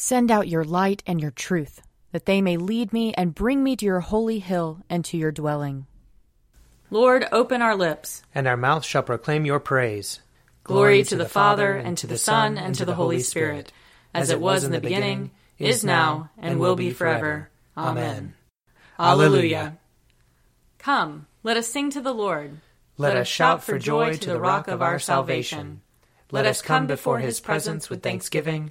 Send out your light and your truth, that they may lead me and bring me to your holy hill and to your dwelling. Lord, open our lips, and our mouth shall proclaim your praise. Glory to the Father, and to the Son, and to the Holy Spirit, as it was in the beginning, is now, and will be forever. Amen. Alleluia. Come, let us sing to the Lord. Let us shout for joy to the rock of our salvation. Let us come before his presence with thanksgiving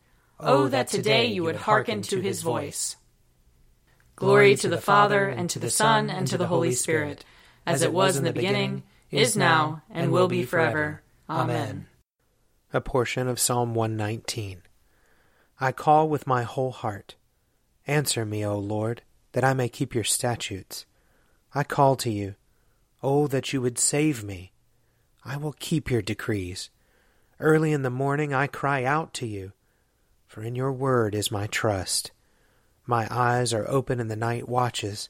Oh, oh, that today you would hearken to his voice. Glory to the Father, and to the Son, and to the Holy Spirit, as it was in the beginning, is now, and will be forever. Amen. A portion of Psalm 119. I call with my whole heart. Answer me, O Lord, that I may keep your statutes. I call to you. Oh, that you would save me. I will keep your decrees. Early in the morning I cry out to you for in your word is my trust. My eyes are open in the night watches,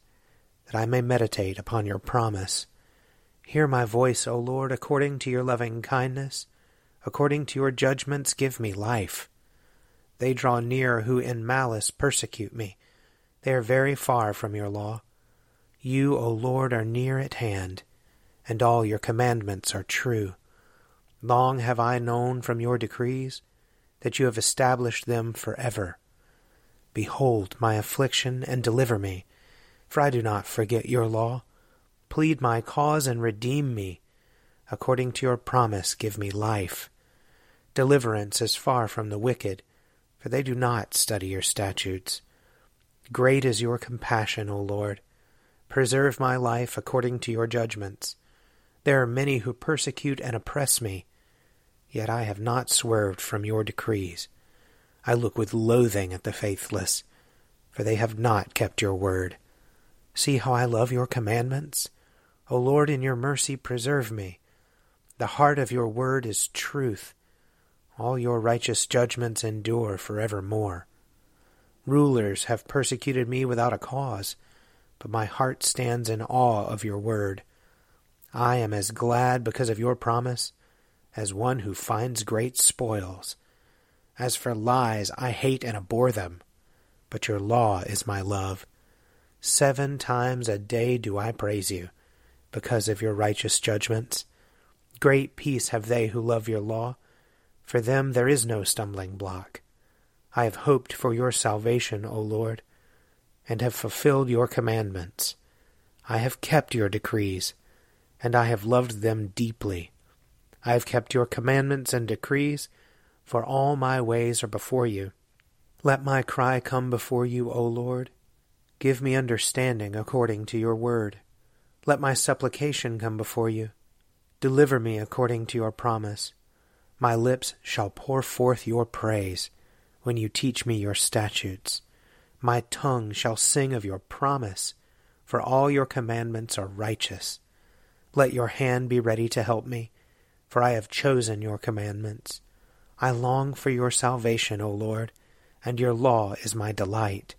that I may meditate upon your promise. Hear my voice, O Lord, according to your loving kindness. According to your judgments, give me life. They draw near who in malice persecute me. They are very far from your law. You, O Lord, are near at hand, and all your commandments are true. Long have I known from your decrees that you have established them for ever. Behold my affliction and deliver me, for I do not forget your law. Plead my cause and redeem me. According to your promise, give me life. Deliverance is far from the wicked, for they do not study your statutes. Great is your compassion, O Lord. Preserve my life according to your judgments. There are many who persecute and oppress me Yet I have not swerved from your decrees. I look with loathing at the faithless, for they have not kept your word. See how I love your commandments. O Lord, in your mercy preserve me. The heart of your word is truth. All your righteous judgments endure forevermore. Rulers have persecuted me without a cause, but my heart stands in awe of your word. I am as glad because of your promise as one who finds great spoils. As for lies, I hate and abhor them, but your law is my love. Seven times a day do I praise you, because of your righteous judgments. Great peace have they who love your law. For them there is no stumbling block. I have hoped for your salvation, O Lord, and have fulfilled your commandments. I have kept your decrees, and I have loved them deeply. I have kept your commandments and decrees, for all my ways are before you. Let my cry come before you, O Lord. Give me understanding according to your word. Let my supplication come before you. Deliver me according to your promise. My lips shall pour forth your praise when you teach me your statutes. My tongue shall sing of your promise, for all your commandments are righteous. Let your hand be ready to help me for I have chosen your commandments. I long for your salvation, O Lord, and your law is my delight.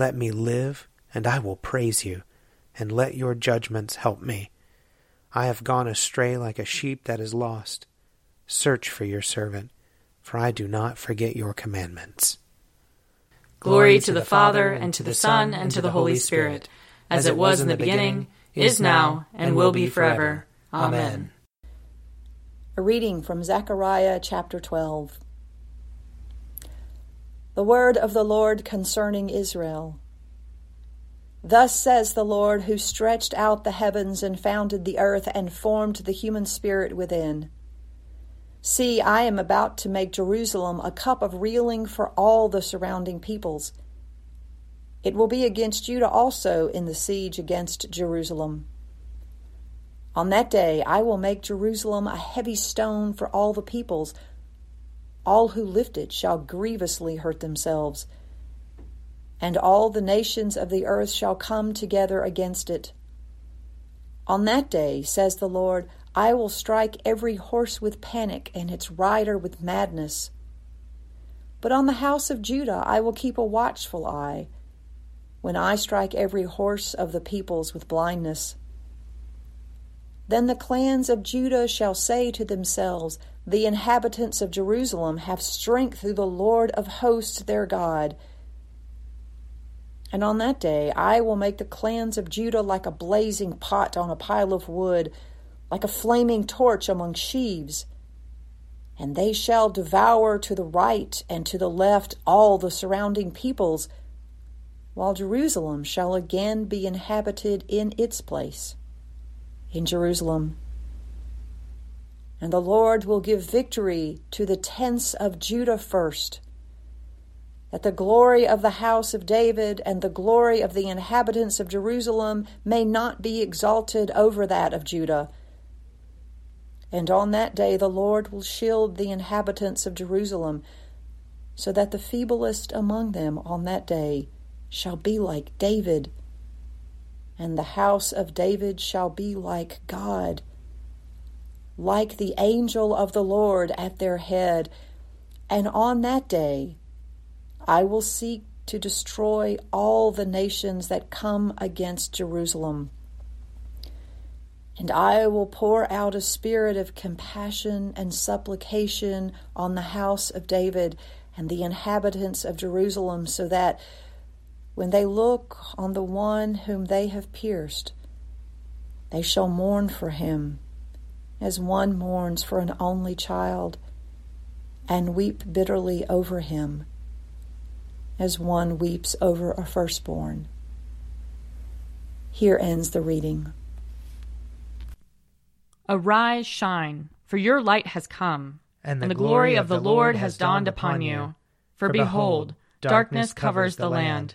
Let me live, and I will praise you, and let your judgments help me. I have gone astray like a sheep that is lost. Search for your servant, for I do not forget your commandments. Glory to the Father, and to the Son, and to the Holy Spirit, as it was in the beginning, is now, and will be forever. Amen. A reading from Zechariah chapter 12. The word of the Lord concerning Israel. Thus says the Lord, who stretched out the heavens and founded the earth and formed the human spirit within. See, I am about to make Jerusalem a cup of reeling for all the surrounding peoples. It will be against Judah also in the siege against Jerusalem. On that day I will make Jerusalem a heavy stone for all the peoples. All who lift it shall grievously hurt themselves. and all the nations of the earth shall come together against it. On that day, says the Lord, I will strike every horse with panic and its rider with madness. But on the house of Judah I will keep a watchful eye, when I strike every horse of the peoples with blindness. Then the clans of Judah shall say to themselves, The inhabitants of Jerusalem have strength through the Lord of hosts their God. And on that day I will make the clans of Judah like a blazing pot on a pile of wood, like a flaming torch among sheaves. And they shall devour to the right and to the left all the surrounding peoples, while Jerusalem shall again be inhabited in its place, in Jerusalem. And the Lord will give victory to the tents of Judah first that the glory of the house of David and the glory of the inhabitants of Jerusalem may not be exalted over that of Judah. And on that day the Lord will shield the inhabitants of Jerusalem, so that the feeblest among them on that day shall be like David, and the house of David shall be like God, like the angel of the Lord at their head. And on that day, I will seek to destroy all the nations that come against Jerusalem. And I will pour out a spirit of compassion and supplication on the house of David and the inhabitants of Jerusalem, so that when they look on the one whom they have pierced, they shall mourn for him as one mourns for an only child, and weep bitterly over him as one weeps over a firstborn. Here ends the reading. Arise, shine, for your light has come, and the, and the glory, glory of the Lord has dawned upon you. For behold, darkness covers the land,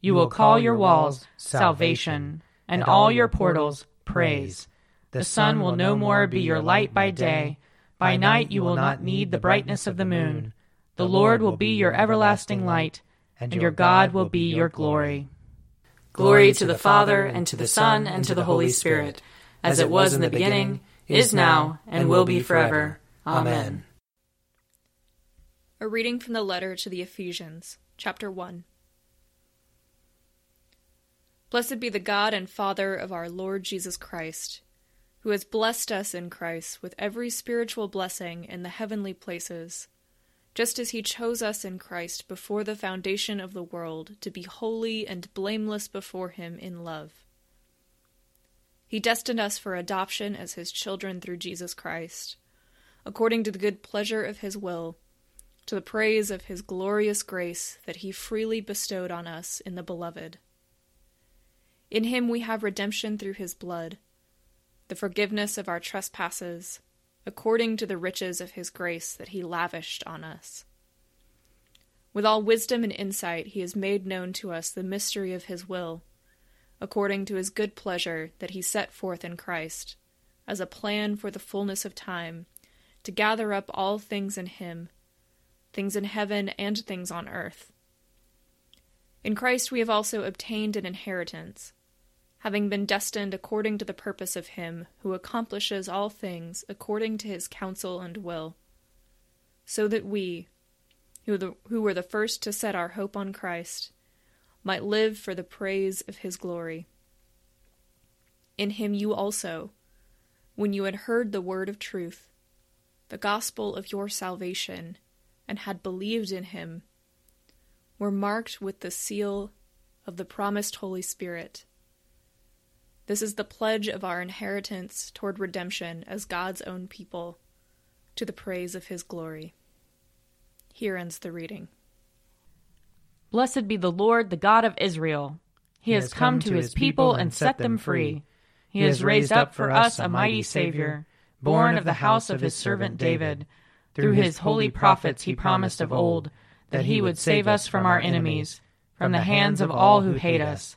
You will call your walls salvation, and all your portals praise. The sun will no more be your light by day. By night you will not need the brightness of the moon. The Lord will be your everlasting light and your God will be your glory. Glory to the Father, and to the Son, and to the Holy Spirit, as it was in the beginning, is now, and will be forever. Amen. A reading from the letter to the Ephesians, chapter 1. Blessed be the God and Father of our Lord Jesus Christ, who has blessed us in Christ with every spiritual blessing in the heavenly places just as he chose us in Christ before the foundation of the world to be holy and blameless before him in love. He destined us for adoption as his children through Jesus Christ, according to the good pleasure of his will, to the praise of his glorious grace that he freely bestowed on us in the Beloved. In him we have redemption through his blood, the forgiveness of our trespasses according to the riches of his grace that he lavished on us. With all wisdom and insight, he has made known to us the mystery of his will, according to his good pleasure that he set forth in Christ, as a plan for the fullness of time, to gather up all things in him, things in heaven and things on earth. In Christ we have also obtained an inheritance having been destined according to the purpose of him who accomplishes all things according to his counsel and will, so that we, who, the, who were the first to set our hope on Christ, might live for the praise of his glory. In him you also, when you had heard the word of truth, the gospel of your salvation, and had believed in him, were marked with the seal of the promised Holy Spirit this is the pledge of our inheritance toward redemption as God's own people, to the praise of his glory. Here ends the reading. Blessed be the Lord, the God of Israel. He has come to his people and set them free. He has raised up for us a mighty Savior, born of the house of his servant David. Through his holy prophets he promised of old that he would save us from our enemies, from the hands of all who hate us.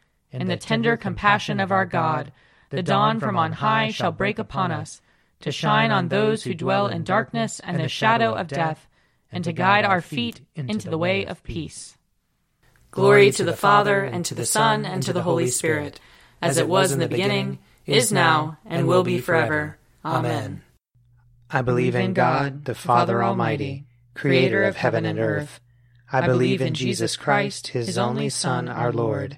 In the tender compassion of our God, the dawn from on high shall break upon us, to shine on those who dwell in darkness and the shadow of death, and to guide our feet into the way of peace. Glory to the Father, and to the Son, and to the Holy Spirit as it was in the beginning, is now, and will be forever. Amen. I believe in God, the Father Almighty, creator of heaven and earth. I believe in Jesus Christ, his only Son, our Lord.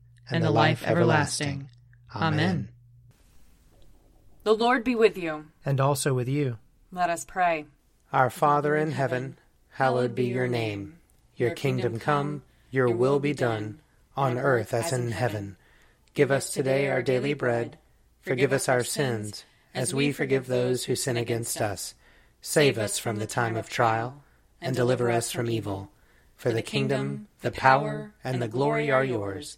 and the life everlasting. Amen. The Lord be with you. And also with you. Let us pray. Our Father in heaven, hallowed be your name. Your kingdom come, your will be done, on earth as in heaven. Give us today our daily bread. Forgive us our sins, as we forgive those who sin against us. Save us from the time of trial, and deliver us from evil. For the kingdom, the power, and the glory are yours,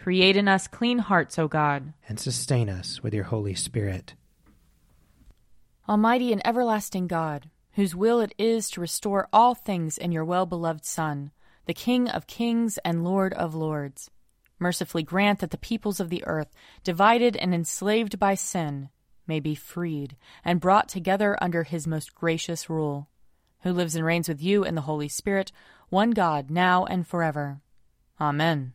Create in us clean hearts, O God. And sustain us with your Holy Spirit. Almighty and everlasting God, whose will it is to restore all things in your well beloved Son, the King of kings and Lord of lords mercifully grant that the peoples of the earth, divided and enslaved by sin, may be freed and brought together under his most gracious rule, who lives and reigns with you in the Holy Spirit, one God, now and forever. Amen.